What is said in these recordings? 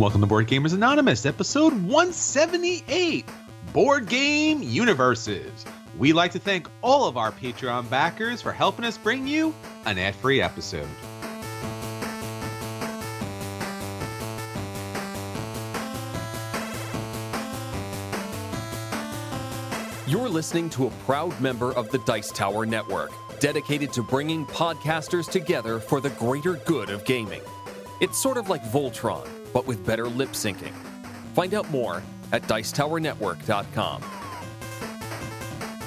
Welcome to Board Gamers Anonymous, episode 178 Board Game Universes. We'd like to thank all of our Patreon backers for helping us bring you an ad free episode. You're listening to a proud member of the Dice Tower Network, dedicated to bringing podcasters together for the greater good of gaming. It's sort of like Voltron, but with better lip syncing. Find out more at Dicetowernetwork.com.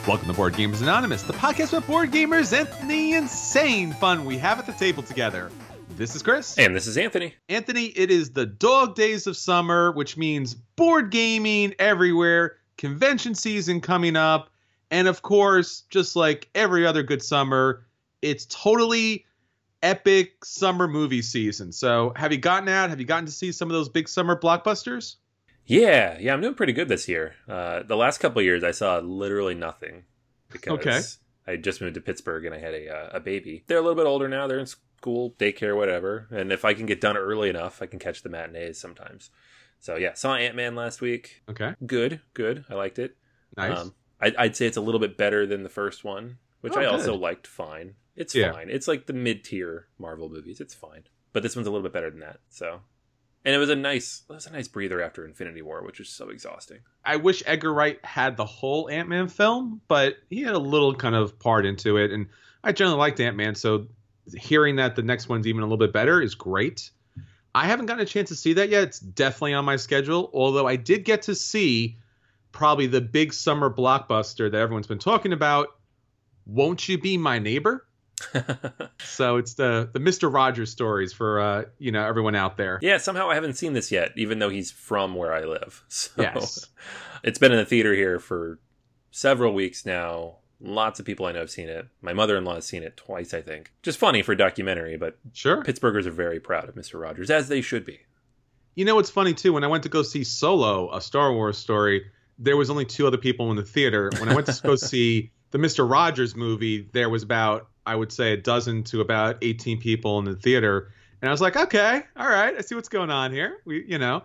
Welcome to Board Gamers Anonymous, the podcast about board gamers and the insane fun we have at the table together. This is Chris. And this is Anthony. Anthony, it is the dog days of summer, which means board gaming everywhere, convention season coming up, and of course, just like every other good summer, it's totally epic summer movie season. So, have you gotten out? Have you gotten to see some of those big summer blockbusters? Yeah, yeah, I'm doing pretty good this year. Uh, the last couple years, I saw literally nothing because Okay. I just moved to Pittsburgh and I had a uh, a baby. They're a little bit older now. They're in school, daycare, whatever. And if I can get done early enough, I can catch the matinees sometimes. So yeah, saw Ant Man last week. Okay, Good, good. I liked it. nice. Um, I'd, I'd say it's a little bit better than the first one, which Oh, I also liked fine. It's Yeah. fine. It's like the mid tier Marvel movies. It's fine. But this one's a little bit better than that. So, and it was a nice, it was a nice breather after Infinity War, which was so exhausting. I wish Edgar Wright had the whole Ant Man film, but he had a little kind of part into it. And I generally liked Ant Man, so hearing that the next one's even a little bit better is great. I haven't gotten a chance to see that yet. It's definitely on my schedule, although I did get to see probably the big summer blockbuster that everyone's been talking about. Won't you be my neighbor? So it's the the Mister Rogers stories for uh, you know everyone out there. yeah, somehow I haven't seen this yet, even though he's from where I live. So Yes. it's been in the theater here for several weeks now. Lots of people I know have seen it. My mother in law has seen it twice, I think. Just funny for a documentary, but Sure. Pittsburghers are very proud of Mr. Rogers, as they should be. You know what's funny too? When I went to go see Solo, a Star Wars story, there was only two other people in the theater. When I went to go see the Mister Rogers movie, there was about I would say a dozen to about eighteen people in the theater, and I was like, okay, all right, I see what's going on here. We, you know,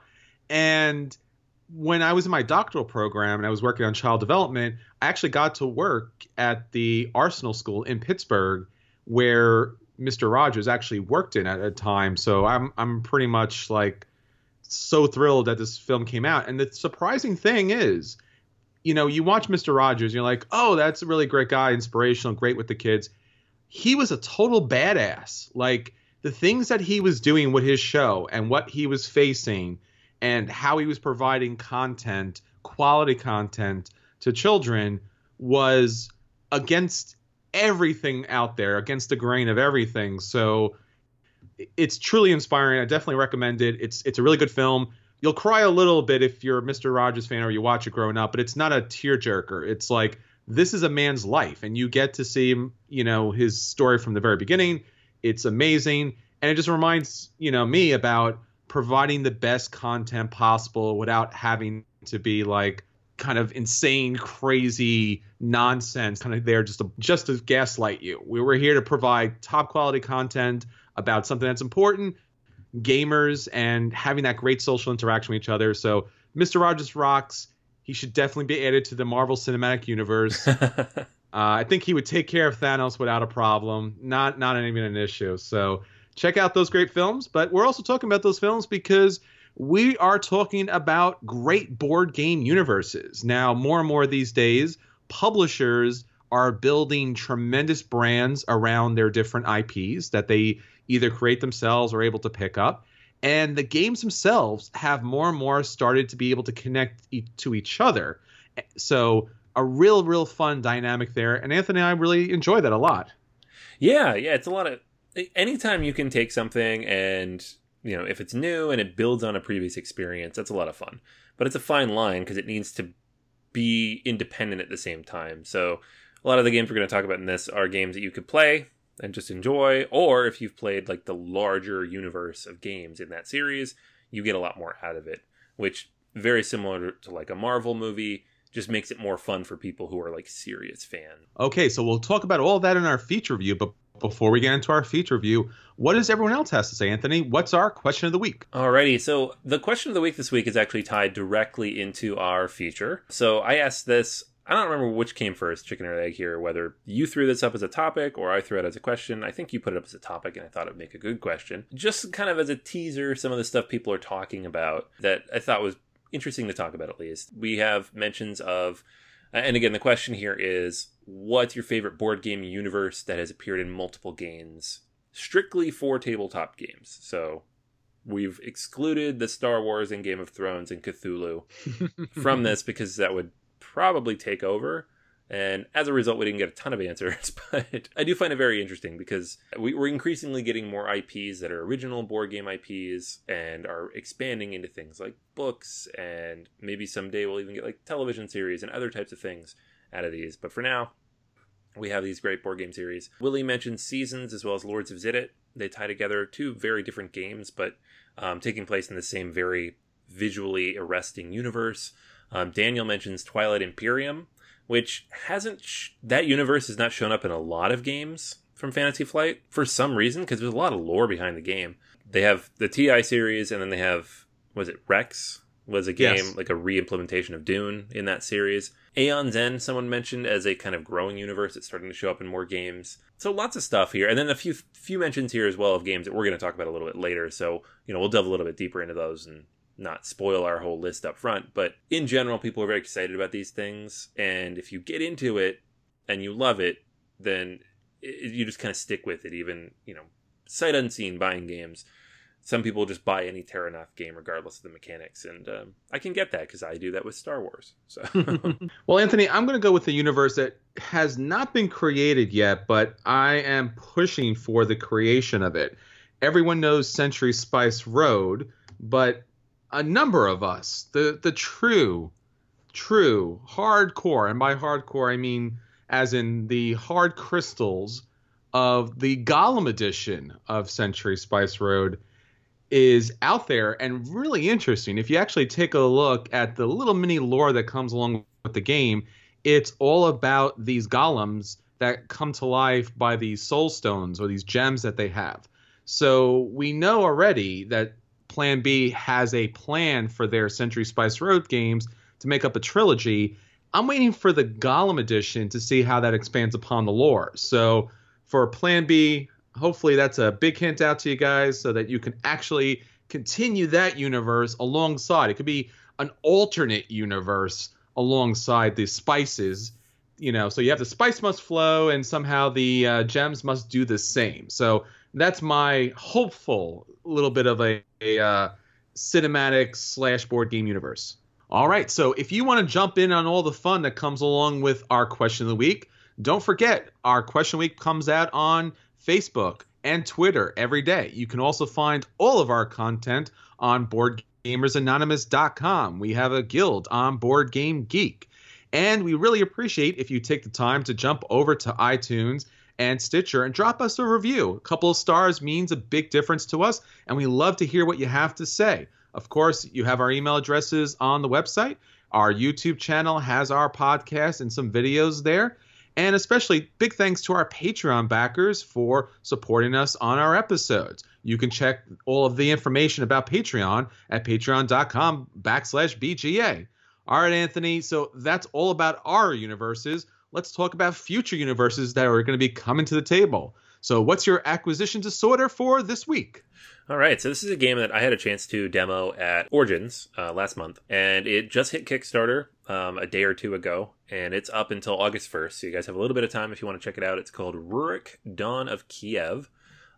and when I was in my doctoral program and I was working on child development, I actually got to work at the Arsenal School in Pittsburgh, where Mr. Rogers actually worked in at a time. So I'm I'm pretty much like so thrilled that this film came out. And the surprising thing is, you know, you watch Mr. Rogers, you're like, oh, that's a really great guy, inspirational, great with the kids. He was a total badass. Like the things that he was doing with his show and what he was facing and how he was providing content, quality content to children was against everything out there, against the grain of everything. So it's truly inspiring. I definitely recommend it. It's it's a really good film. You'll cry a little bit if you're a Mr. Rogers fan or you watch it growing up, but it's not a tearjerker. It's like this is a man's life, and you get to see him, you know, his story from the very beginning. It's amazing, and it just reminds you know me about providing the best content possible without having to be like kind of insane, crazy nonsense, kind of there just to just to gaslight you. We were here to provide top quality content about something that's important, gamers, and having that great social interaction with each other. So, Mr. Rogers rocks. He should definitely be added to the Marvel Cinematic Universe. uh, I think he would take care of Thanos without a problem. Not not even an issue. So check out those great films. But we're also talking about those films because we are talking about great board game universes. Now, more and more these days, publishers are building tremendous brands around their different IPs that they either create themselves or able to pick up. And the games themselves have more and more started to be able to connect e- to each other. Eh, so, a real, real fun dynamic there. And Anthony and I really enjoy that a lot. Yeah, yeah, it's a lot of eh, anytime you can take something and you know if it's new and it builds on a previous experience, that's a lot of fun. But it's a fine line because it needs to be independent at the same time. So a lot of the games we're going to talk about in this are games that you could play and just enjoy, or if you've played like the larger universe of games in that series, you get a lot more out of it. Which very similar to like a Marvel movie, just makes it more fun for people who are like serious fans. Okay, so we'll talk about all that in our feature review. But before we get into our feature review, what does everyone else has to say, Anthony? What's our question of the week? Alrighty, so the question of the week this week is actually tied directly into our feature. So I asked this. I don't remember which came first, chicken or egg here, whether you threw this up as a topic or I threw it as a question. I think you put it up as a topic and I thought it would make a good question. Just kind of as a teaser, some of the stuff people are talking about that I thought was interesting to talk about at least. We have mentions of uh, and again, the question here is what's your favorite board game universe that has appeared in multiple games, strictly for tabletop games? So we've excluded the Star Wars and Game of Thrones and Cthulhu from this because that would probably take over. And as a result, we didn't get a ton of answers, but I do find it very interesting because we, are increasingly getting more IPs that are original board game IPs and are expanding into things like books, and maybe someday we'll even get like television series and other types of things out of these. But for now, we have these great board game series. Willie mentioned Seasons as well as Lords of Xidit. They tie together two very different games, but um, taking place in the same very visually arresting universe. Um, Daniel mentions Twilight Imperium, which hasn't sh- that universe has not shown up in a lot of games from Fantasy Flight for some reason because there's a lot of lore behind the game. They have the TI series, and then they have was it Rex was a game yes. like a re-implementation of Dune in that series. Aeon's End, someone mentioned as a kind of growing universe. It's starting to show up in more games. So lots of stuff here, and then a few few mentions here as well of games that we're going to talk about a little bit later. So you know we'll delve a little bit deeper into those and not spoil our whole list up front, but in general, people are very excited about these things. And if you get into it and you love it, then it, you just kind of stick with it, even, you know, sight unseen buying games. Some people just buy any Terrinoth game regardless of the mechanics, and um, I can get that because I do that with Star Wars. So, well, Anthony, I'm going to go with the universe that has not been created yet, but I am pushing for the creation of it. Everyone knows Century Spice Road, but a number of us, the the true, true hardcore, and by hardcore I mean as in the hard crystals of the Golem edition of Century Spice Road is out there and really interesting. If you actually take a look at the little mini lore that comes along with the game, it's all about these golems that come to life by these soul stones or these gems that they have. So we know already that Plan B has a plan for their Century Spice Road games to make up a trilogy. I'm waiting for the Golem edition to see how that expands upon the lore. So for Plan B, hopefully that's a big hint out to you guys so that you can actually continue that universe alongside. It could be an alternate universe alongside the spices. You know, so you have the spice must flow, and somehow the uh, gems must do the same. So that's my hopeful little bit of a, a uh, cinematic slash board game universe. All right, so if you want to jump in on all the fun that comes along with our question of the week, don't forget our question week comes out on Facebook and Twitter every day. You can also find all of our content on BoardGamersAnonymous.com. We have a guild on Board Game Geek. And we really appreciate if you take the time to jump over to iTunes and Stitcher and drop us a review. A couple of stars means a big difference to us, and we love to hear what you have to say. Of course, you have our email addresses on the website. Our YouTube channel has our podcast and some videos there. And especially big thanks to our Patreon backers for supporting us on our episodes. You can check all of the information about Patreon at patreon.com backslash BGA. All right, Anthony. So that's all about our universes let's talk about future universes that are going to be coming to the table. So, what's your acquisition disorder for this week? All right, so this is a game that I had a chance to demo at Origins uh, last month, and it just hit Kickstarter um, a day or two ago, and it's up until August 1st. So, you guys have a little bit of time if you want to check it out. It's called Rurik Dawn of Kiev.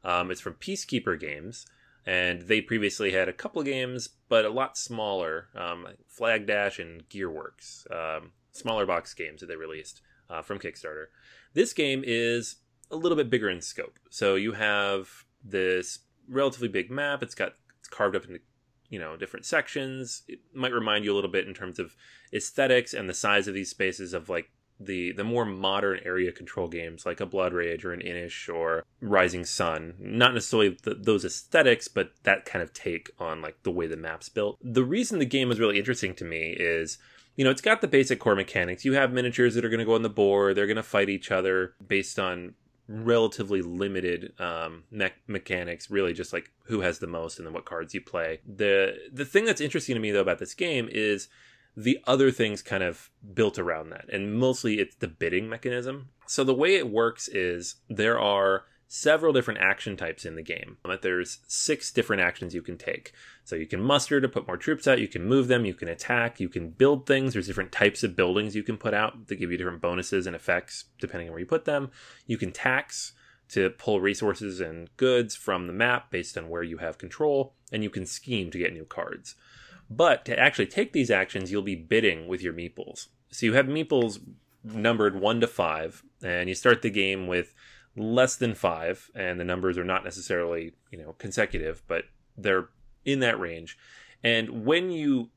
Um, it's from PieceKeeper Games, and they previously had a couple of games, but a lot smaller um, Flag Dash and Gearworks, um, smaller box games that they released uh, from Kickstarter. This game is a little bit bigger in scope. So you have this relatively big map. It's got it's carved up into you know different sections. It might remind you a little bit in terms of aesthetics and the size of these spaces of like the the more modern area control games like a Blood Rage or an Inis or Rising Sun. Not necessarily the, those aesthetics, but that kind of take on like the way the map's built. The reason the game was really interesting to me is you know, it's got the basic core mechanics. You have miniatures that are going to go on the board. They're going to fight each other based on relatively limited um, me- mechanics, really just like who has the most and then what cards you play. The the thing that's interesting to me though about this game is the other things kind of built around that, and mostly it's the bidding mechanism. So the way it works is there are several different action types in the game. Um, there's six different actions you can take. So you can muster to put more troops out, you can move them, you can attack, you can build things. There's different types of buildings you can put out that give you different bonuses and effects depending on where you put them. You can tax to pull resources and goods from the map based on where you have control, and you can scheme to get new cards. But to actually take these actions, you'll be bidding with your meeples. So you have meeples numbered 1 to 5, and you start the game with less than five, and the numbers are not necessarily you know consecutive, but they're in that range. And when you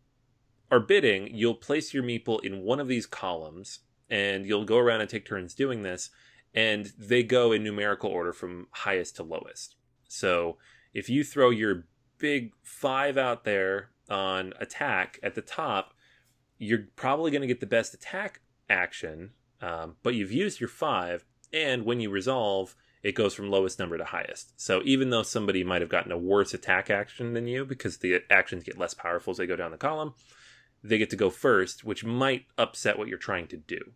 are bidding, you'll place your meeple in one of these columns, and you'll go around and take turns doing this, and they go in numerical order from highest to lowest. So if you throw your big five out there on attack at the top, you're probably going to get the best attack action, um, but you've used your five, and when you resolve, it goes from lowest number to highest. So even though somebody might have gotten a worse attack action than you because the actions get less powerful as they go down the column, they get to go first, which might upset what you're trying to do.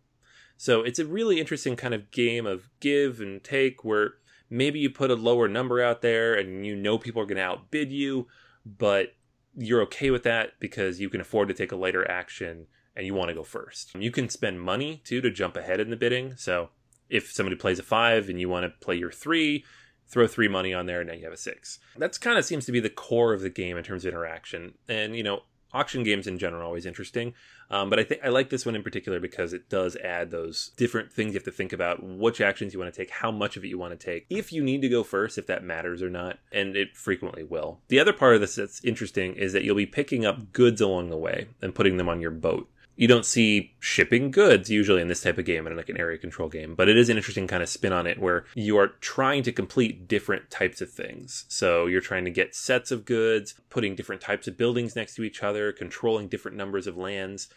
So it's a really interesting kind of game of give and take where maybe you put a lower number out there and you know people are going to outbid you, but you're okay with that because you can afford to take a later action and you want to go first. You can spend money too to jump ahead in the bidding. So if somebody plays a five and you want to play your three, throw three money on there and now you have a six. That's kind of seems to be the core of the game in terms of interaction. And, you know, auction games in general are always interesting. Um, but I think I like this one in particular because it does add those different things you have to think about which actions you want to take, how much of it you want to take, if you need to go first, if that matters or not, and it frequently will. The other part of this that's interesting is that you'll be picking up goods along the way and putting them on your boat you don't see shipping goods usually in this type of game in like an area control game but it is an interesting kind of spin on it where you are trying to complete different types of things so you're trying to get sets of goods putting different types of buildings next to each other controlling different numbers of lands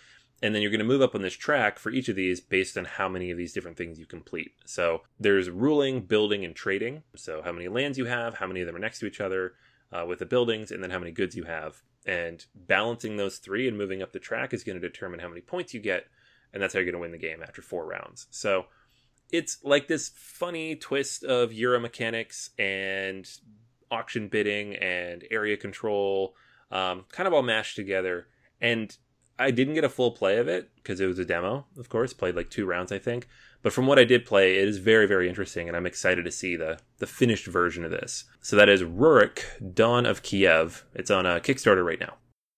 and then you're going to move up on this track for each of these based on how many of these different things you complete. So there's ruling, building, and trading. So how many lands you have, how many of them are next to each other uh, with the buildings, and then how many goods you have. And balancing those three and moving up the track is going to determine how many points you get, and that's how you're going to win the game after four rounds. So it's like this funny twist of Euro mechanics and auction bidding and area control, um, kind of all mashed together. And I didn't get a full play of it because it was a demo, of course. Played like two rounds, I think. But from what I did play, it is very, very interesting, and I'm excited to see the the finished version of this. So that is Rurik: Dawn of Kiev. It's on a Kickstarter right now.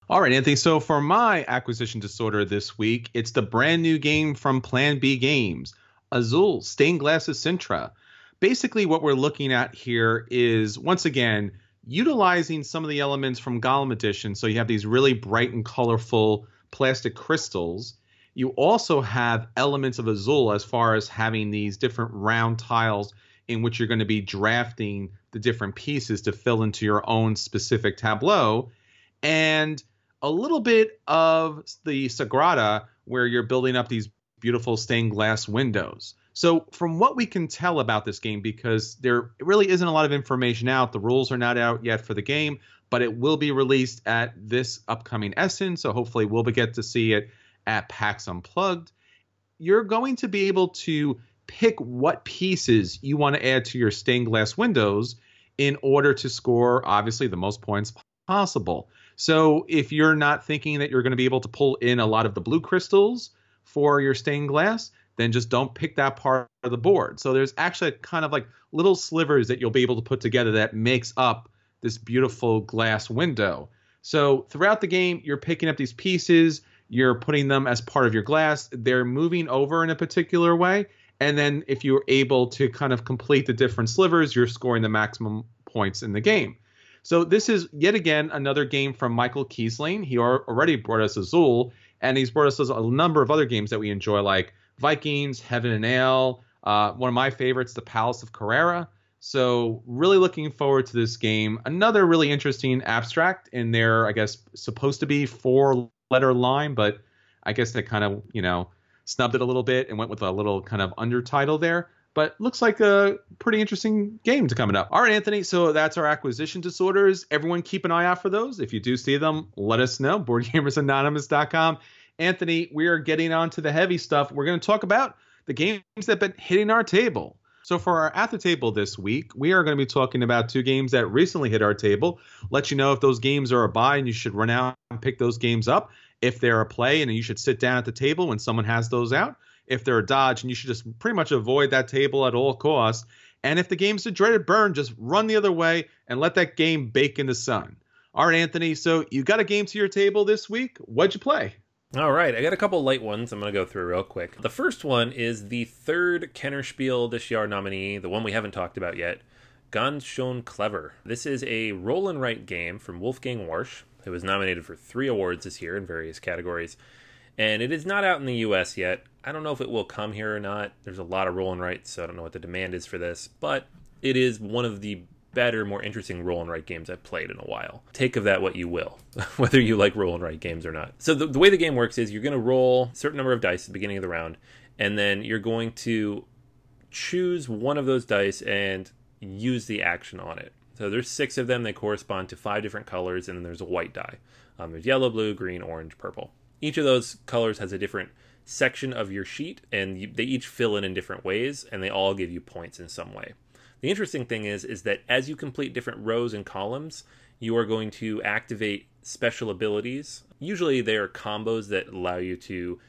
All right, Anthony. So for my acquisition disorder this week, it's the brand new game from Plan B Games, Azul Stained Glass of Sintra. Basically, what we're looking at here is once again utilizing some of the elements from Golem Edition. So you have these really bright and colorful plastic crystals you also have elements of Azul as far as having these different round tiles in which you're going to be drafting the different pieces to fill into your own specific tableau. And a little bit of the Sagrada, where you're building up these beautiful stained glass windows. So, from what we can tell about this game, because there really isn't a lot of information out, the rules are not out yet for the game, but it will be released at this upcoming Essen. So, hopefully, we'll get to see it at PAX Unplugged, you're going to be able to pick what pieces you want to add to your stained glass windows in order to score, obviously, the most points possible. So if you're not thinking that you're going to be able to pull in a lot of the blue crystals for your stained glass, then just don't pick that part of the board. So there's actually kind of like little slivers that you'll be able to put together that makes up this beautiful glass window. So throughout the game, you're picking up these pieces you're putting them as part of your glass. They're moving over in a particular way. And then if you're able to kind of complete the different slivers, you're scoring the maximum points in the game. So this is yet again another game from Michael Kiesling. He already brought us Azul, and he's brought us a number of other games that we enjoy, like Vikings, Heaven and Ale. Uh, one of my favorites, The Palace of Carrara. So really looking forward to this game. Another really interesting abstract in there, I guess, supposed to be four letter line, but I guess they kind of, you know, snubbed it a little bit and went with a little kind of undertitle there. but looks like a pretty interesting game to coming up. All right, Anthony. So that's our acquisition disorders. Everyone keep an eye out for those. If you do see them, let us know. BoardGamersAnonymous.com. Anthony, we are getting on to the heavy stuff. We're going to talk about the games that have been hitting our table. So for our at the table this week, we are going to be talking about two games that recently hit our table. Let you know if those games are a buy and you should run out and pick those games up. If they're a play and you should sit down at the table when someone has those out if they're a dodge, and you should just pretty much avoid that table at all costs. And if the game's a dreaded burn, just run the other way and let that game bake in the sun. All right, Anthony. So you got a game to your table this week. What'd you play? All right, I got a couple light ones I'm going to go through real quick. The first one is the third Kennerspiel this year nominee, the one we haven't talked about yet, Ganz Schön Clever. This is a roll and write game from Wolfgang Warsch, who was nominated for three awards this year in various categories and it is not out in the US yet. I don't know if it will come here or not. There's a lot of roll and writes, so I don't know what the demand is for this, but it is one of the better, more interesting roll and write games I've played in a while. Take of that what you will, whether you like roll and write games or not. So the, the way the game works is you're going to roll a certain number of dice at the beginning of the round, and then you're going to choose one of those dice and use the action on it. So there's six of them. They correspond to five different colors, and then there's a white die. Um, there's yellow, blue, green, orange, purple. Each of those colors has a different section of your sheet, and you, they each fill in in different ways, and they all give you points in some way. The interesting thing is, is that as you complete different rows and columns, you are going to activate special abilities. Usually, they are combos that allow you to,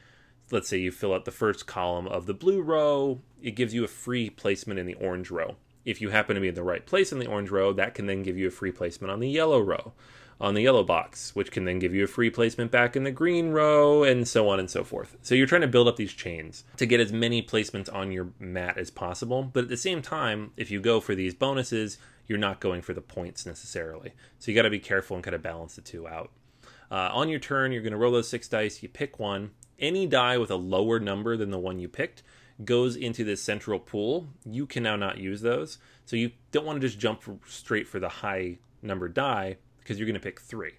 let's say, you fill out the first column of the blue row, it gives you a free placement in the orange row. If you happen to be in the right place in the orange row, that can then give you a free placement on the yellow row on the yellow box, which can then give you a free placement back in the green row, and so on and so forth. So you're trying to build up these chains to get as many placements on your mat as possible. But at the same time, if you go for these bonuses, you're not going for the points necessarily. So you got to be careful and kind of balance the two out. Uh, on your turn, you're going to roll those six dice. You pick one. Any die with a lower number than the one you picked goes into this central pool. You can now not use those. So you don't want to just jump straight for the high number die because you're going to pick three.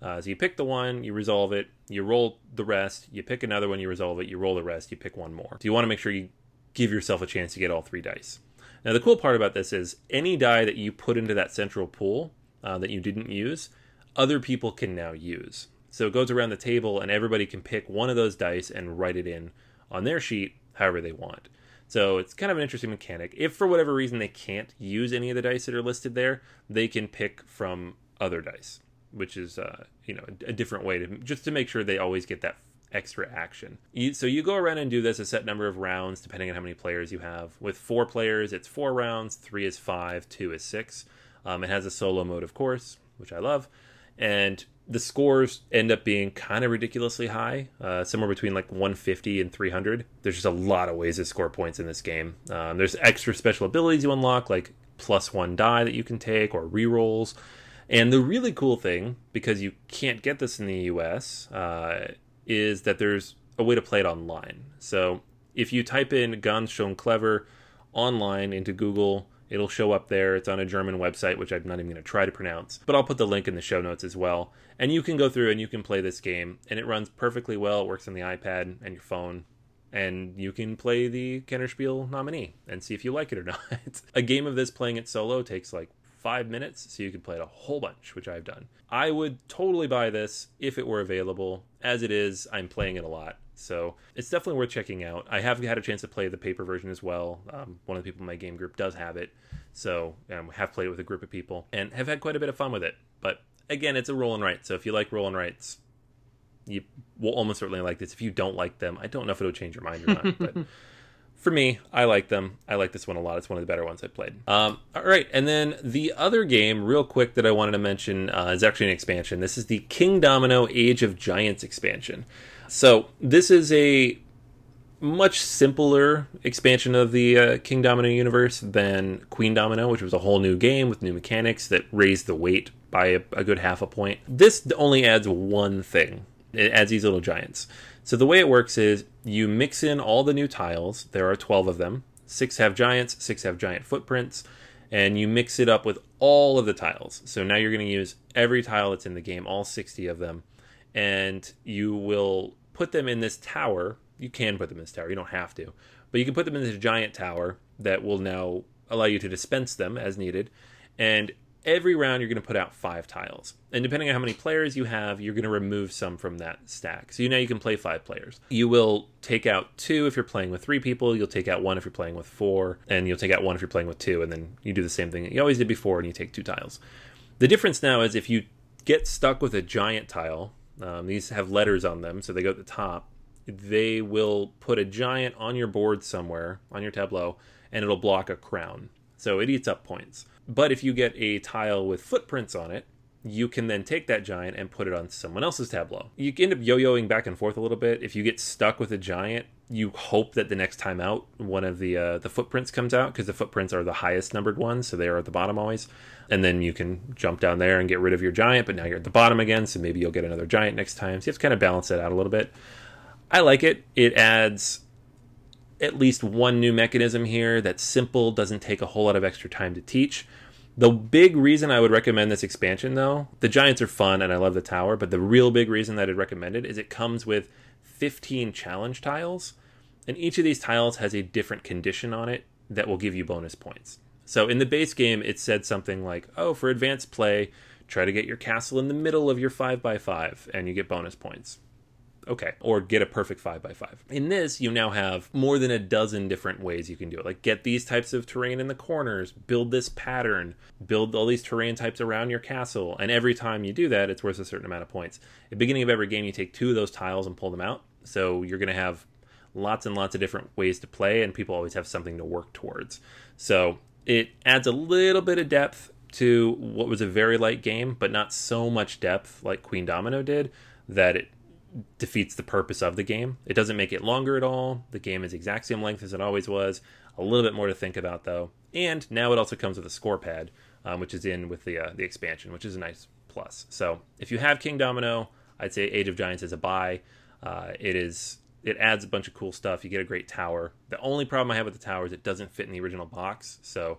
Uh, so you pick the one, you resolve it, you roll the rest, you pick another one, you resolve it, you roll the rest, you pick one more. So you want to make sure you give yourself a chance to get all three dice. Now, the cool part about this is any die that you put into that central pool uh, that you didn't use, other people can now use. So it goes around the table, and everybody can pick one of those dice and write it in on their sheet however they want. So it's kind of an interesting mechanic. If for whatever reason they can't use any of the dice that are listed there, they can pick from other dice, which is uh, you know a, different way to just to make sure they always get that extra action. You, so you go around and do this a set number of rounds, depending on how many players you have. With four players, it's four rounds. Three is five. Two is six. Um, it has a solo mode, of course, which I love, and the scores end up being kind of ridiculously high, uh, somewhere between like 150 and 300. There's just a lot of ways to score points in this game. Um, there's extra special abilities you unlock, like plus one die that you can take, or rerolls. And the really cool thing, because you can't get this in the US, uh, is that there's a way to play it online. So if you type in Ganz Schön Clever online into Google, it'll show up there. It's on a German website, which I'm not even going to try to pronounce, but I'll put the link in the show notes as well. And you can go through and you can play this game, and it runs perfectly well. It works on the iPad and your phone. And you can play the Kennerspiel nominee and see if you like it or not. a game of this playing it solo takes like five minutes, so you can play it a whole bunch, which I've done. I would totally buy this if it were available. As it is, I'm playing it a lot. So it's definitely worth checking out. I have had a chance to play the paper version as well. Um, one of the people in my game group does have it. So um, have played it with a group of people and have had quite a bit of fun with it. But again, it's a roll and write. So if you like roll and writes, you will almost certainly like this. If you don't like them, I don't know if it'll change your mind or not. but for me, I like them. I like this one a lot. It's one of the better ones I've played. Um, all right, and then the other game, real quick, that I wanted to mention uh, is actually an expansion. This is the Kingdomino Age of Giants expansion. So this is a much simpler expansion of the uh, Kingdomino universe than Queendomino, which was a whole new game with new mechanics that raised the weight by a, a good half a point. This only adds one thing. It adds these little giants. So the way it works is you mix in all the new tiles. There are 12 of them. Six have giants, six have giant footprints, and you mix it up with all of the tiles. So now you're going to use every tile that's in the game, all 60 of them, and you will put them in this tower. you can put them in this tower. You don't have to, but you can put them in this giant tower that will now allow you to dispense them as needed. And every round you're going to put out five tiles. And depending on how many players you have you're going to remove some from that stack. So you now you can play five players. You will take out two if you're playing with three people. You'll take out one if you're playing with four. And you'll take out one if you're playing with two. And then you do the same thing that you always did before and you take two tiles. The difference now is if you get stuck with a giant tile um, these have letters on them so they go at the top they will put a giant on your board somewhere on your tableau and it'll block a crown so it eats up points but if you get a tile with footprints on it, you can then take that giant and put it on someone else's tableau. You end up yo-yoing back and forth a little bit. If you get stuck with a giant, you hope that the next time out, one of the uh, the footprints comes out because the footprints are the highest numbered ones, so they are at the bottom always. And then you can jump down there and get rid of your giant, but now you're at the bottom again, so maybe you'll get another giant next time. So you have to kind of balance it out a little bit. I like it. It adds at least one new mechanism here that's simple, doesn't take a whole lot of extra time to teach. The big reason I would recommend this expansion, though, the Giants are fun and I love the tower, but the real big reason that I'd recommend it is it comes with 15 challenge tiles, and each of these tiles has a different condition on it that will give you bonus points. So in the base game, it said something like, oh, for advanced play, try to get your castle in the middle of your 5x5 and you get bonus points. Okay or get a perfect 5 by 5 in this you now have more than a dozen different ways you can do it. Like get these types of terrain in the corners build this pattern build all these terrain types around your castle. And every time you do that it's worth a certain amount of points. At the beginning of every game you take two of those tiles and pull them out. So you're going to have lots and lots of different ways to play and people always have something to work towards so it adds a little bit of depth to what was a very light game but not so much depth like Queendomino did that it defeats the purpose of the game. It doesn't make it longer at all. The game is exact same length as it always was. A little bit more to think about though. And now it also comes with a score pad, um, which is in with the uh, the expansion, which is a nice plus. So if you have Kingdomino, I'd say Age of Giants is a buy. Uh, it is it adds a bunch of cool stuff. You get a great tower. The only problem I have with the tower is it doesn't fit in the original box, so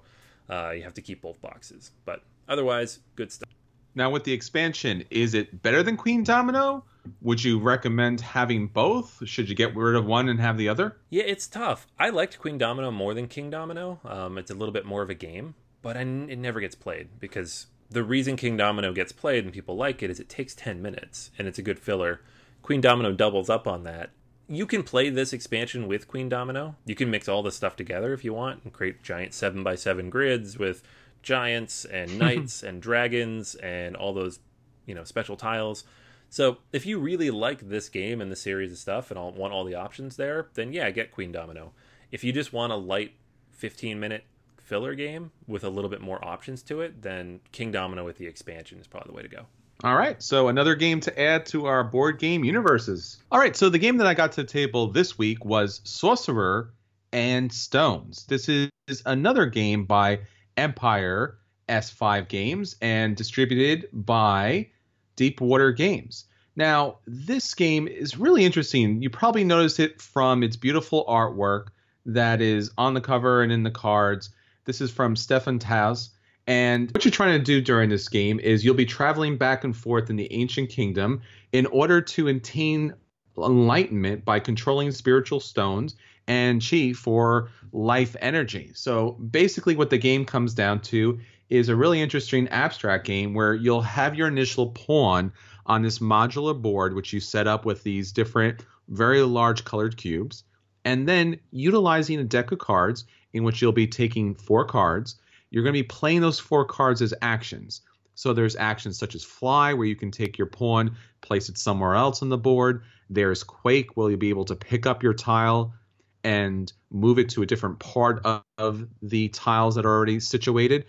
uh, you have to keep both boxes. But otherwise, good stuff. Now with the expansion, is it better than Queendomino? Would you recommend having both? Should you get rid of one and have the other? Yeah, it's tough. I liked Queendomino more than Kingdomino. Um, it's a little bit more of a game, but I, it never gets played because the reason Kingdomino gets played and people like it is it takes 10 minutes and it's a good filler. Queendomino doubles up on that. You can play this expansion with Queendomino. You can mix all the stuff together if you want and create giant 7 by 7 grids with giants and knights and dragons and all those, you know, special tiles. So if you really like this game and the series of stuff and all, want all the options there, then yeah, get Queendomino. If you just want a light 15 minute filler game with a little bit more options to it, then Kingdomino with the expansion is probably the way to go. All right, so another game to add to our board game universes. All right, so the game that I got to the table this week was Sorcerer and Stones. This is another game by Emperor S4 Games and distributed by Deep Water Games. Now, this game is really interesting. You probably noticed it from its beautiful artwork that is on the cover and in the cards. This is from Stefan Taz. And what you're trying to do during this game is you'll be traveling back and forth in the ancient kingdom in order to attain enlightenment by controlling spiritual stones and chi for life energy. So basically, what the game comes down to is a really interesting abstract game where you'll have your initial pawn on this modular board, which you set up with these different, very large colored cubes, and then utilizing a deck of cards in which you'll be taking four cards. You're going to be playing those four cards as actions. So there's actions such as fly, where you can take your pawn, place it somewhere else on the board. There's quake, where you'll be able to pick up your tile and move it to a different part of, the tiles that are already situated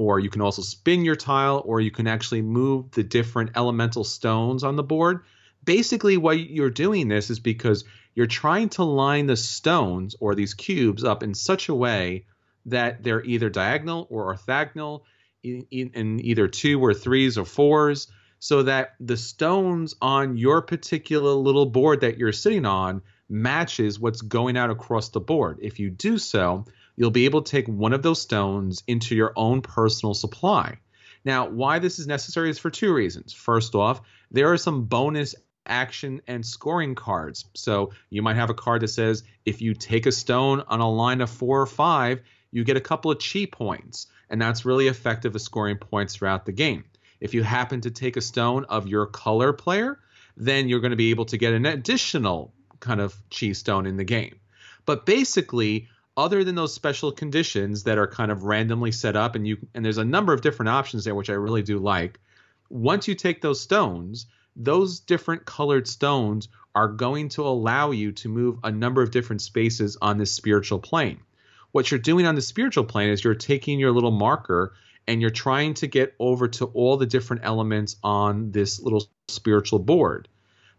or you can also spin your tile, or you can actually move the different elemental stones on the board. Basically, why you're doing this is because you're trying to line the stones or these cubes up in such a way that they're either diagonal or orthogonal in, in, in either two or threes or fours, so that the stones on your particular little board that you're sitting on matches what's going out across the board. If you do so, you'll be able to take one of those stones into your own personal supply. Now, why this is necessary is for two reasons. First off, there are some bonus action and scoring cards. So you might have a card that says if you take a stone on a line of four or five, you get a couple of chi points, and that's really effective at scoring points throughout the game. If you happen to take a stone of your color player, then you're going to be able to get an additional kind of chi stone in the game. But basically, other than those special conditions that are kind of randomly set up and you and there's a number of different options there which I really do like once you take those stones those different colored stones are going to allow you to move a number of different spaces on this spiritual plane what you're doing on the spiritual plane is you're taking your little marker and you're trying to get over to all the different elements on this little spiritual board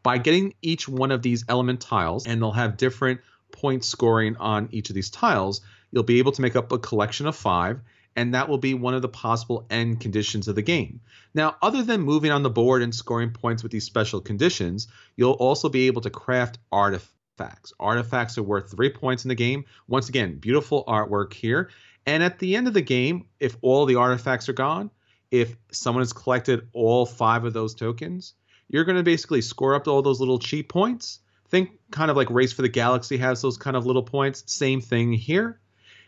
by getting each one of these element tiles and they'll have different point scoring on each of these tiles, you'll be able to make up a collection of five, and that will be one of the possible end conditions of the game. Now, other than moving on the board and scoring points with these special conditions, you'll also be able to craft artifacts. Artifacts Artifacts are worth three points in the game. Once again, beautiful artwork here. And at the end of the game, if all the artifacts are gone, if someone has collected all five of those tokens, you're going to basically score up all those little chi points think kind of like Race for the Galaxy has those kind of little points. Same thing here.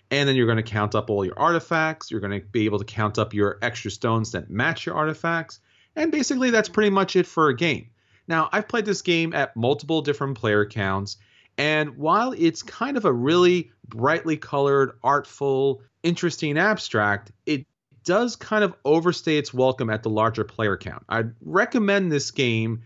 And then you're going to count up all your artifacts. You're going to be able to count up your extra stones that match your artifacts. And basically, that's pretty much it for a game. Now, I've played this game at multiple different player counts. And while it's kind of a really brightly colored, artful, interesting abstract, it does kind of overstay its welcome at the larger player count. I'd recommend this game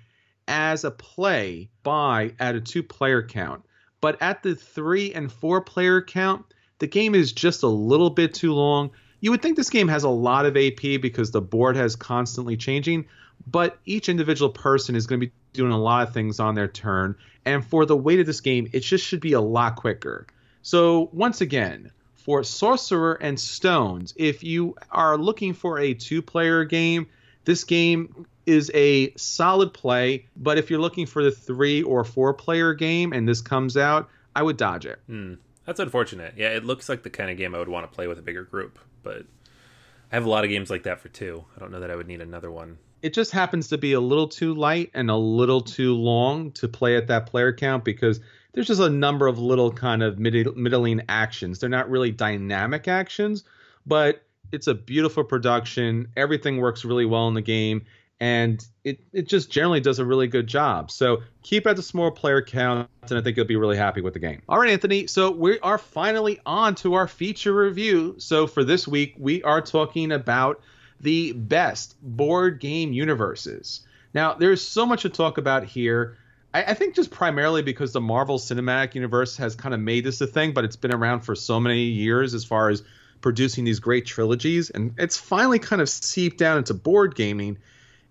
as a play by at a two player count. But at the three and four player count, the game is just a little bit too long. You would think this game has a lot of AP because the board has constantly changing, but each individual person is going to be doing a lot of things on their turn. And for the weight of this game, it just should be a lot quicker. So, once again, for Sorcerer and Stones, if you are looking for a two player game, this game is a solid play, but if you're looking for the three or four player game and this comes out, I would dodge it. Hmm. That's unfortunate. Yeah, it looks like the kind of game I would want to play with a bigger group, but I have a lot of games like that for two. I don't know that I would need another one. It just happens to be a little too light and a little too long to play at that player count because there's just a number of little kind of middling actions. They're not really dynamic actions, but it's a beautiful production. Everything works really well in the game and it, it just generally does a really good job. So keep at the small player count, and I think you'll be really happy with the game. All right, Anthony. So we are finally on to our feature review. So for this week, we are talking about the best board game universes. Now, there's so much to talk about here. I, I think just primarily because the Marvel Cinematic Universe has kind of made this a thing, but it's been around for so many years as far as producing these great trilogies, and it's finally kind of seeped down into board gaming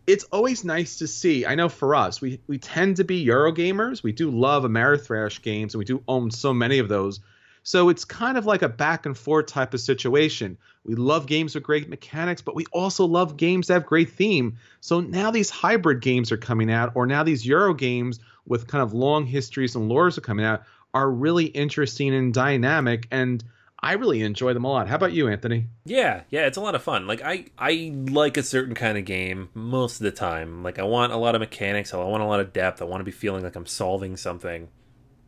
it's always nice to see. I know for us, we we tend to be Euro gamers. We do love Ameritrash games, and we do own so many of those. So it's kind of like a back and forth type of situation. We love games with great mechanics, but we also love games that have great theme. So now these hybrid games are coming out, or now these Euro games with kind of long histories and lores are coming out, are really interesting and dynamic. And I really enjoy them a lot. How about you, Anthony? Yeah, yeah, it's a lot of fun. Like I I like a certain kind of game most of the time. Like I want a lot of mechanics, I want a lot of depth. I want to be feeling like I'm solving something.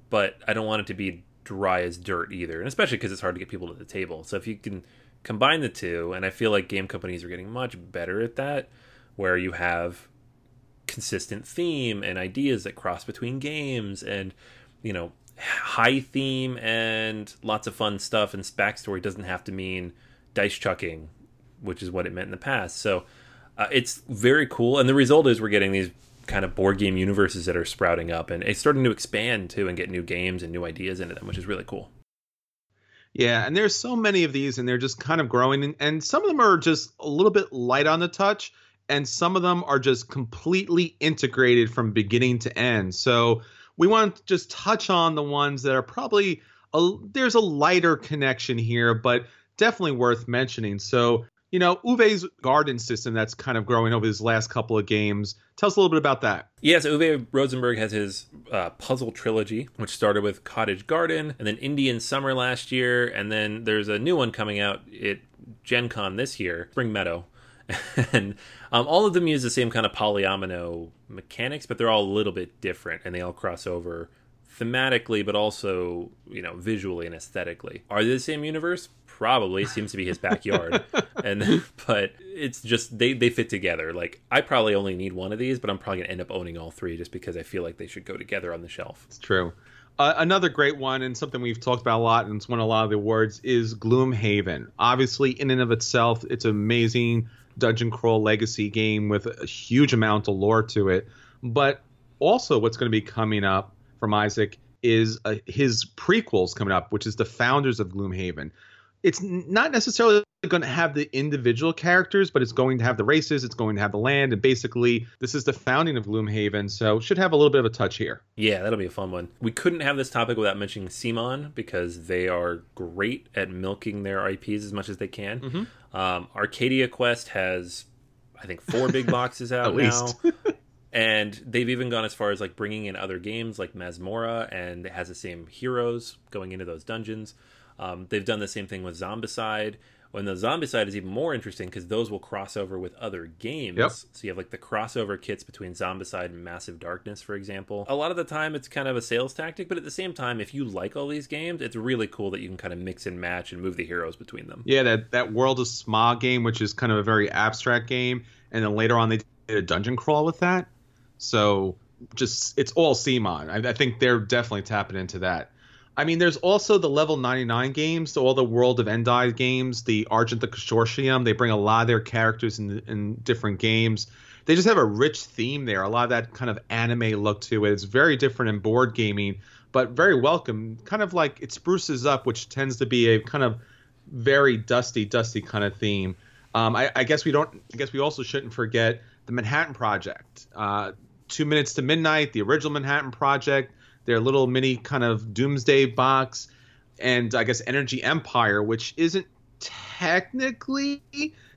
But I don't want it to be dry as dirt either. And especially because it's hard to get people to the table. So if you can combine the two, and I feel like game companies are getting much better at that, where you have consistent theme and ideas that cross between games and you know high theme and lots of fun stuff and backstory doesn't have to mean dice chucking, which is what it meant in the past. So uh, it's very cool, and the result is we're getting these kind of board game universes that are sprouting up, and it's starting to expand too, and get new games and new ideas into them, which is really cool. Yeah, and there's so many of these, and they're just kind of growing, and some of them are just a little bit light on the touch, and some of them are just completely integrated from beginning to end. So we want to just touch on the ones that are probably a, there's a lighter connection here, but definitely worth mentioning. So, you know, Uwe's garden system that's kind of growing over his last couple of games. Tell us a little bit about that. Yes, Uwe Rosenberg has his uh, puzzle trilogy, which started with Cottage Garden and then Indian Summer last year, and then there's a new one coming out at Gen Con this year, Spring Meadow. and um, all of them use the same kind of polyomino mechanics, but they're all a little bit different and they all cross over thematically, but also, you know, visually and aesthetically. Are they the same universe? Probably seems to be his backyard, and but it's just they they fit together. Like I probably only need one of these, but I'm probably gonna end up owning all three just because I feel like they should go together on the shelf. It's true. Uh, another great one and something we've talked about a lot and it's won a lot of the awards is Gloomhaven. Obviously, in and of itself, it's an amazing dungeon crawl legacy game with a huge amount of lore to it. But also, what's going to be coming up from Isaac is uh, his prequels coming up, which is the founders of Gloomhaven. It's not necessarily going to have the individual characters, but it's going to have the races, it's going to have the land, and basically this is the founding of Gloomhaven, so should have a little bit of a touch here. Yeah, that'll be a fun one. We couldn't have this topic without mentioning CMON because they are great at milking their IPs as much as they can. Mm-hmm. Um, Arcadia Quest has, I think, four big boxes out now. And they've even gone as far as like bringing in other games like Masmorra, and it has the same heroes going into those dungeons. Um, they've done the same thing with Zombicide. When the Zombicide is even more interesting because those will cross over with other games. Yep. So you have like the crossover kits between Zombicide and Massive Darkness, for example. A lot of the time, it's kind of a sales tactic, but at the same time, if you like all these games, it's really cool that you can kind of mix and match and move the heroes between them. Yeah, that that World of Smog game, which is kind of a very abstract game, and then later on they did a dungeon crawl with that. So just it's all CMON. I, I think they're definitely tapping into that. I mean, there's also the level 99 games, so all the World of Endai games, the Argent the Consortium. They bring a lot of their characters in, in different games. They just have a rich theme there, a lot of that kind of anime look to it. It's very different in board gaming, but very welcome. Kind of like it spruces up, which tends to be a kind of very dusty, dusty kind of theme. Um, I, I, guess we don't. I guess we also shouldn't forget the Manhattan Project. Uh, Two Minutes to Midnight, the original Manhattan Project, their little mini kind of Doomsday box, and I guess Energy Empire, which isn't technically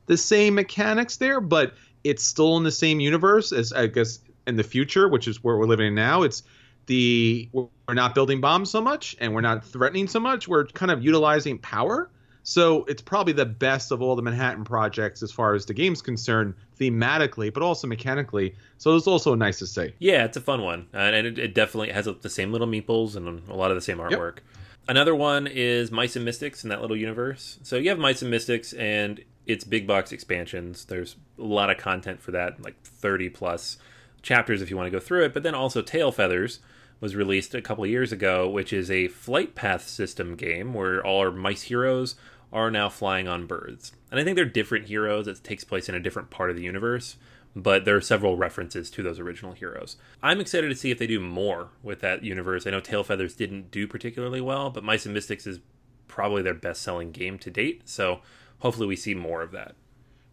the same mechanics there, but it's still in the same universe as I guess in the future, which is where we're living in now. It's the we're not building bombs so much and we're not threatening so much. We're kind of utilizing power so it's probably the best of all the Manhattan projects as far as the game's concerned, thematically, but also mechanically. So it's also nice to see. Yeah, it's a fun one, uh, and it, it definitely has the same little meeples and a lot of the same artwork. Yep. Another one is Mice and Mystics in that little universe. So you have Mice and Mystics and its big box expansions. There's a lot of content for that, like 30 plus chapters if you want to go through it. But then also Tail Feathers was released a couple years ago, which is a flight path system game where all our mice heroes are now flying on birds. And I think they're different heroes. It takes place in a different part of the universe, but there are several references to those original heroes. I'm excited to see if they do more with that universe. I know Tail Feathers didn't do particularly well, but Mice and Mystics is probably their best selling game to date. So hopefully we see more of that.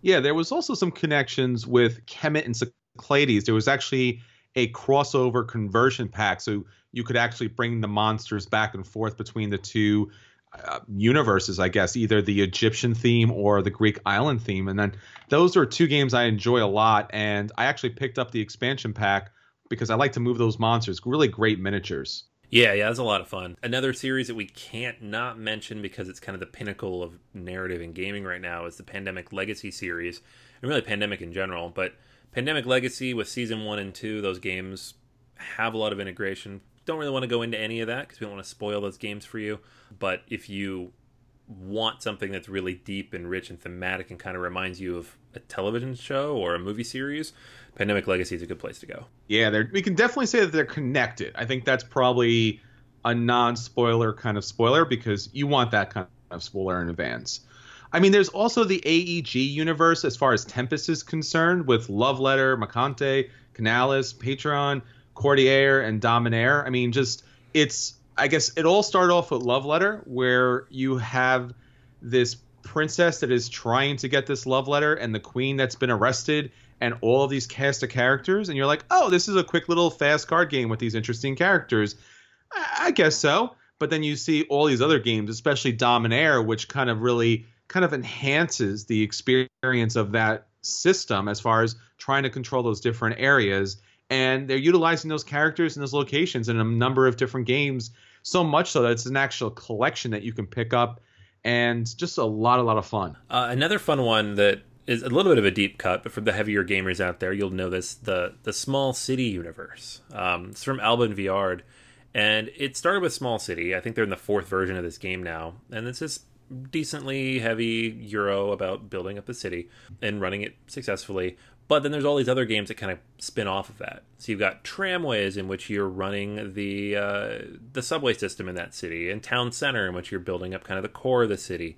Yeah, there was also some connections with Kemet and Cyclades. There was actually a crossover conversion pack, so you could actually bring the monsters back and forth between the two uh, universes, I guess, either the Egyptian theme or the Greek island theme. And then those are two games I enjoy a lot. And I actually picked up the expansion pack because I like to move those monsters. Really great miniatures. Yeah, yeah, it's a lot of fun. Another series that we can't not mention because it's kind of the pinnacle of narrative in gaming right now is the Pandemic Legacy series, and really Pandemic in general. But Pandemic Legacy with season one and two, those games have a lot of integration don't really want to go into any of that because we don't want to spoil those games for you. But if you want something that's really deep and rich and thematic and kind of reminds you of a television show or a movie series, Pandemic Legacy is a good place to go. Yeah, we can definitely say that they're connected. I think that's probably a non-spoiler kind of spoiler because you want that kind of spoiler in advance. I mean, there's also the AEG universe as far as Tempest is concerned with Love Letter, Mercante, Canalis, Patreon. Courtier and Dominare. I mean, just it's I guess it all started off with Love Letter, where you have this princess that is trying to get this love letter, and the queen that's been arrested, and all of these cast of characters, and you're like, oh, this is a quick little fast card game with these interesting characters. I, I guess so. But then you see all these other games, especially Dominare, which kind of really kind of enhances the experience of that system as far as trying to control those different areas and they're utilizing those characters and those locations in a number of different games so much so that it's an actual collection that you can pick up and just a lot a lot of fun uh, another fun one that is a little bit of a deep cut, but for the heavier gamers out there, you'll know this the the Small City universe. Um, it's from Alban Viard, and it started with Small City. I think they're in the fourth version of this game now, and it's this decently heavy Euro about building up the city and running it successfully. But then there's all these other games that kind of spin off of that. So you've got tramways in which you're running the uh, the subway system in that city, and town center in which you're building up kind of the core of the city.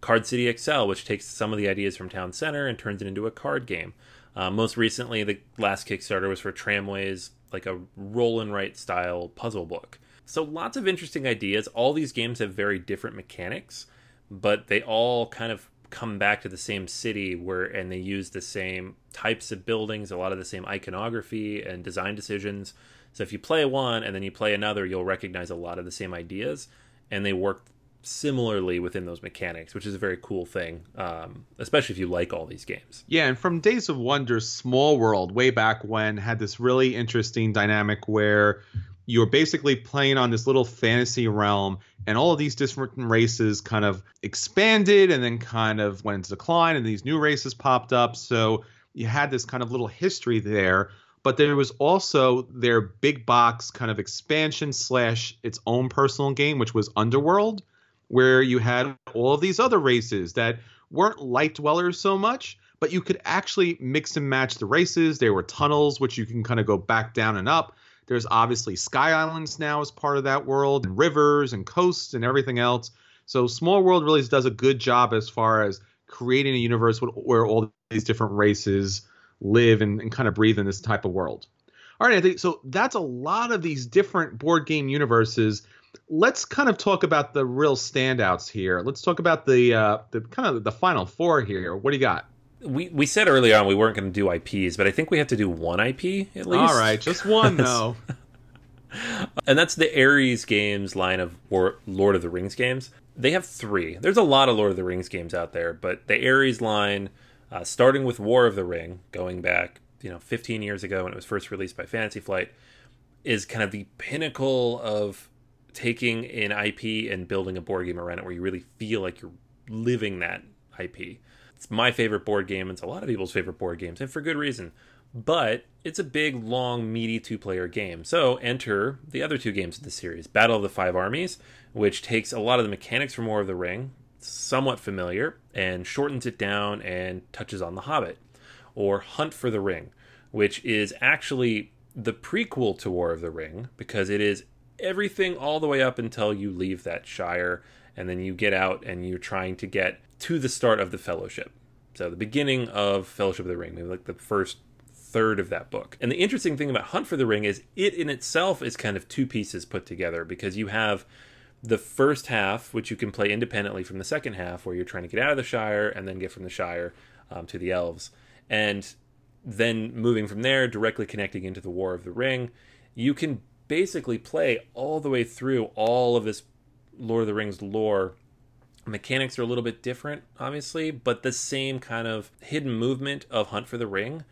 Card City XL, which takes some of the ideas from Town Center and turns it into a card game. Uh, most recently, the last Kickstarter was for Tramways, like a roll and write style puzzle book. So lots of interesting ideas. All these games have very different mechanics, but they all kind of come back to the same city where and they use the same types of buildings, a lot of the same iconography and design decisions. So if you play one and then you play another, you'll recognize a lot of the same ideas and they work similarly within those mechanics, which is a very cool thing, um, especially if you like all these games. Yeah, and from Days of Wonder, Small World, way back when, had this really interesting dynamic where you're basically playing on this little fantasy realm and all of these different races kind of expanded and then kind of went into decline and these new races popped up. So you had this kind of little history there but there was also their big box kind of expansion slash its own personal game which was underworld where you had all of these other races that weren't light dwellers so much but you could actually mix and match the races. There were tunnels which you can kind of go back down and up there's obviously Sky Islands now as part of that world, and rivers and coasts and everything else. So Small World really does a good job as far as creating a universe where all these different races live and, and kind of breathe in this type of world. All right, so. That's a lot of these different board game universes. Let's kind of talk about the real standouts here. Let's talk about the uh, the kind of the final four here. What do you got? We we said early on we weren't going to do IPs, but I think we have to do one IP at least. All right, just one though. and that's the Ares Games line of War, Lord of the Rings games. They have three. There's a lot of Lord of the Rings games out there, but the Ares line, uh, starting with War of the Ring, going back you know 15 years ago when it was first released by Fantasy Flight, is kind of the pinnacle of taking an IP and building a board game around it, where you really feel like you're living that IP. It's my favorite board game. It's a lot of people's favorite board games, and for good reason. But it's a big, long, meaty two player game. So enter the other two games of the series Battle of the Five Armies, which takes a lot of the mechanics from War of the Ring, somewhat familiar, and shortens it down and touches on The Hobbit. Or Hunt for the Ring, which is actually the prequel to War of the Ring because it is everything all the way up until you leave that Shire and then you get out and you're trying to get to the start of the Fellowship. So the beginning of Fellowship of the Ring, maybe like the first third of that book. And the interesting thing about Hunt for the Ring is it in itself is kind of two pieces put together because you have the first half, which you can play independently from the second half, where you're trying to get out of the Shire and then get from the Shire um, to the Elves. And then moving from there, directly connecting into the War of the Ring, you can basically play all the way through all of this Lord of the Rings lore. Mechanics are a little bit different, obviously, but the same kind of hidden movement of Hunt for the Ring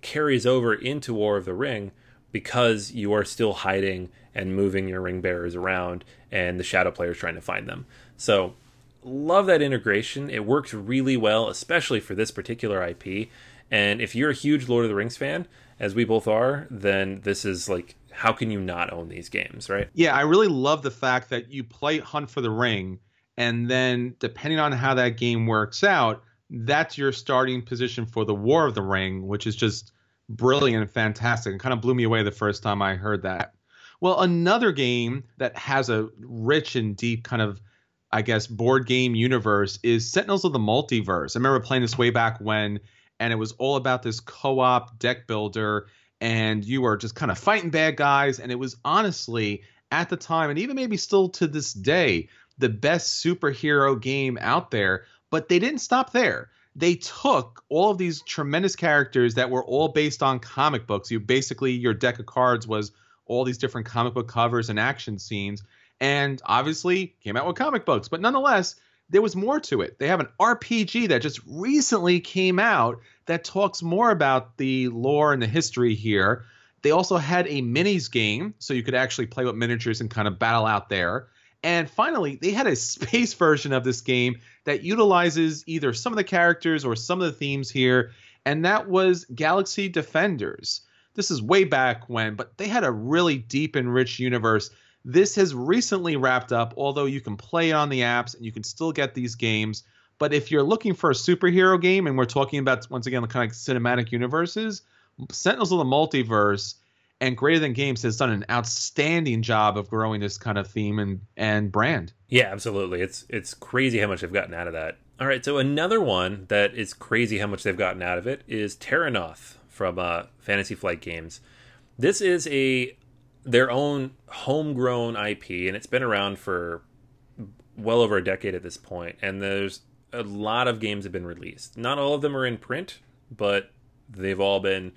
carries over into War of the Ring because you are still hiding and moving your ring bearers around and the shadow players trying to find them. So, love that integration. It works really well, especially for this particular IP. And if you're a huge Lord of the Rings fan, as we both are, then this is like how can you not own these games, right? Yeah, I really love the fact that you play Hunt for the Ring, and then depending on how that game works out, that's your starting position for the War of the Ring, which is just brilliant and fantastic. and kind of blew me away the first time I heard that. Well, another game that has a rich and deep kind of, I guess, board game universe is Sentinels of the Multiverse. I remember playing this way back when, and it was all about this co op deck builder and you were just kind of fighting bad guys. And it was honestly, at the time, and even maybe still to this day, the best superhero game out there. But they didn't stop there. They took all of these tremendous characters that were all based on comic books. You basically, your deck of cards was all these different comic book covers and action scenes. And obviously came out with comic books. But nonetheless, there was more to it. They have an RPG that just recently came out that talks more about the lore and the history here. They also had a minis game, so you could actually play with miniatures and kind of battle out there. And finally, they had a space version of this game that utilizes either some of the characters or some of the themes here, and that was Galaxy Defenders. This is way back when, but they had a really deep and rich universe. This has recently wrapped up, although you can play it on the apps and you can still get these games. But if you're looking for a superhero game, and we're talking about once again the kind of cinematic universes, Sentinels of the Multiverse and Greater Than Games has done an outstanding job of growing this kind of theme and and brand. Yeah, absolutely. It's it's crazy how much they've gotten out of that. All right, so another one that is crazy how much they've gotten out of it is Terrinoth from uh, Fantasy Flight Games. This is a their own homegrown IP, and it's been around for well over a decade at this point. And there's a lot of games have been released. Not all of them are in print, but they've all been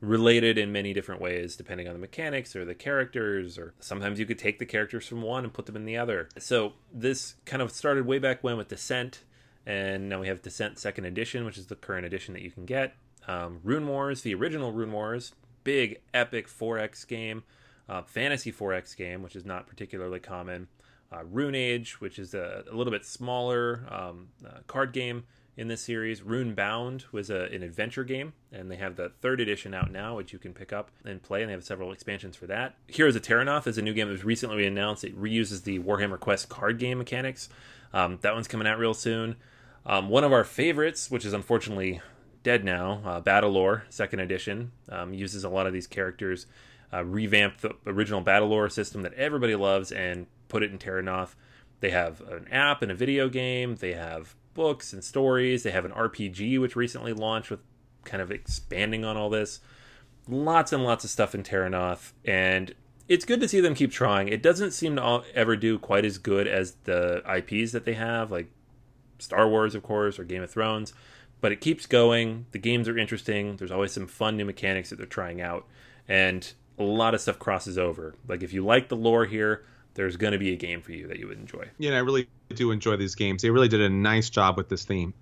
related in many different ways depending on the mechanics or the characters or sometimes you could take the characters from one and put them in the other. So this kind of started way back when with descent and now we have descent second edition which is the current edition that you can get. Um, rune wars the original rune wars big epic 4x game uh, fantasy 4x game which is not particularly common. Uh, rune age which is a, a little bit smaller um, uh, card game in this series. Runebound was a, an adventure game, and they have the third edition out now, which you can pick up and play, and they have several expansions for that. Heroes of Terrinoth is a new game that was recently announced. It reuses the Warhammer Quest card game mechanics. Um, that one's coming out real soon. Um, one of our favorites, which is unfortunately dead now, uh, Battlelore, second edition, um, uses a lot of these characters, uh, revamped the original Battlelore system that everybody loves, and put it in Terrinoth. They have an app and a video game. They have books and stories. They have an RPG which recently launched with kind of expanding on all this. Lots and lots of stuff in Terrinoth, and it's good to see them keep trying. It doesn't seem to ever do quite as good as the IPs that they have, like Star Wars, of course, or Game of Thrones, but it keeps going. The games are interesting. There's always some fun new mechanics that they're trying out, and a lot of stuff crosses over. Like if you like the lore here, there's going to be a game for you that you would enjoy. Yeah, I really do enjoy these games. They really did a nice job with this theme.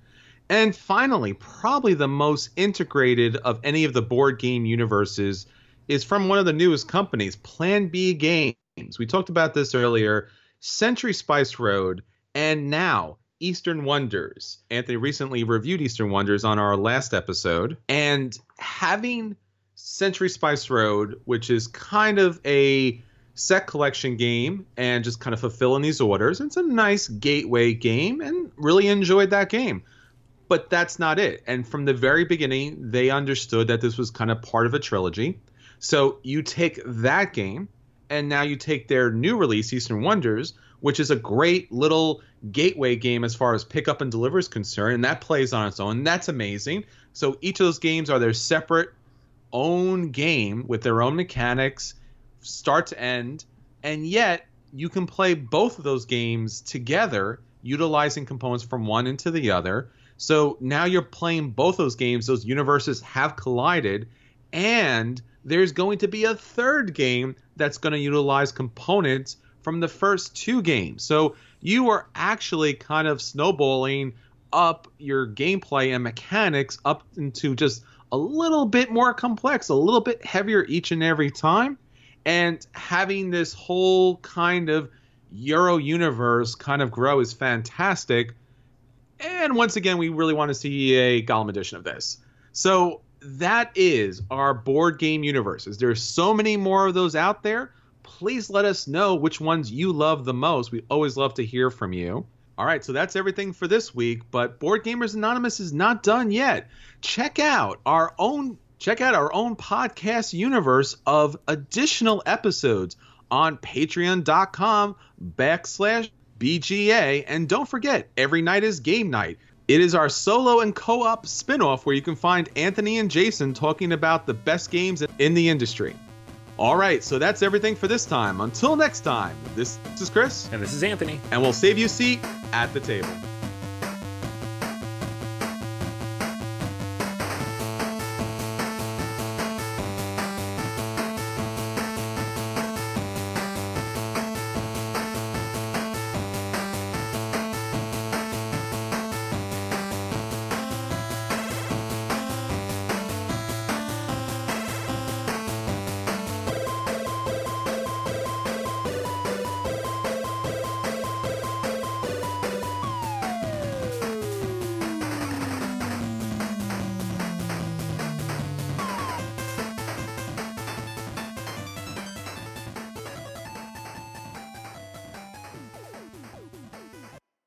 And finally, probably the most integrated of any of the board game universes is from one of the newest companies, Plan B Games. We talked about this earlier. Century Spice Road, and now Eastern Wonders. Anthony recently reviewed Eastern Wonders on our last episode, and having Century Spice Road, which is kind of a set collection game and just kind of fulfilling these orders. It's a nice gateway game and really enjoyed that game. But that's not it. And from the very beginning, they understood that this was kind of part of a trilogy. So you take that game and now you take their new release, Eastern Wonders, which is a great little gateway game as far as pickup and deliver is concerned, and that plays on its own. That's amazing. So each of those games are their separate own game with their own mechanics start to end, and yet you can play both of those games together, utilizing components from one into the other. So now you're playing both those games, those universes have collided, and there's going to be a third game that's going to utilize components from the first two games. So you are actually kind of snowballing up your gameplay and mechanics up into just a little bit more complex, a little bit heavier each and every time and having this whole kind of Euro universe kind of grow is fantastic. And once again, we really want to see a Golem edition of this. So that is our board game universes. There's so many more of those out there. Please let us know which ones you love the most. We always love to hear from you. All right, so that's everything for this week, but Board Gamers Anonymous is not done yet. Check out our own check out our own podcast universe of additional episodes on patreon.com backslash BGA. And don't forget, every night is game night. It is our solo and co op spin off where you can find Anthony and Jason talking about the best games in the industry. All right, so that's everything for this time. Until next time, this is Chris. And this is Anthony. And we'll save you a seat at the table.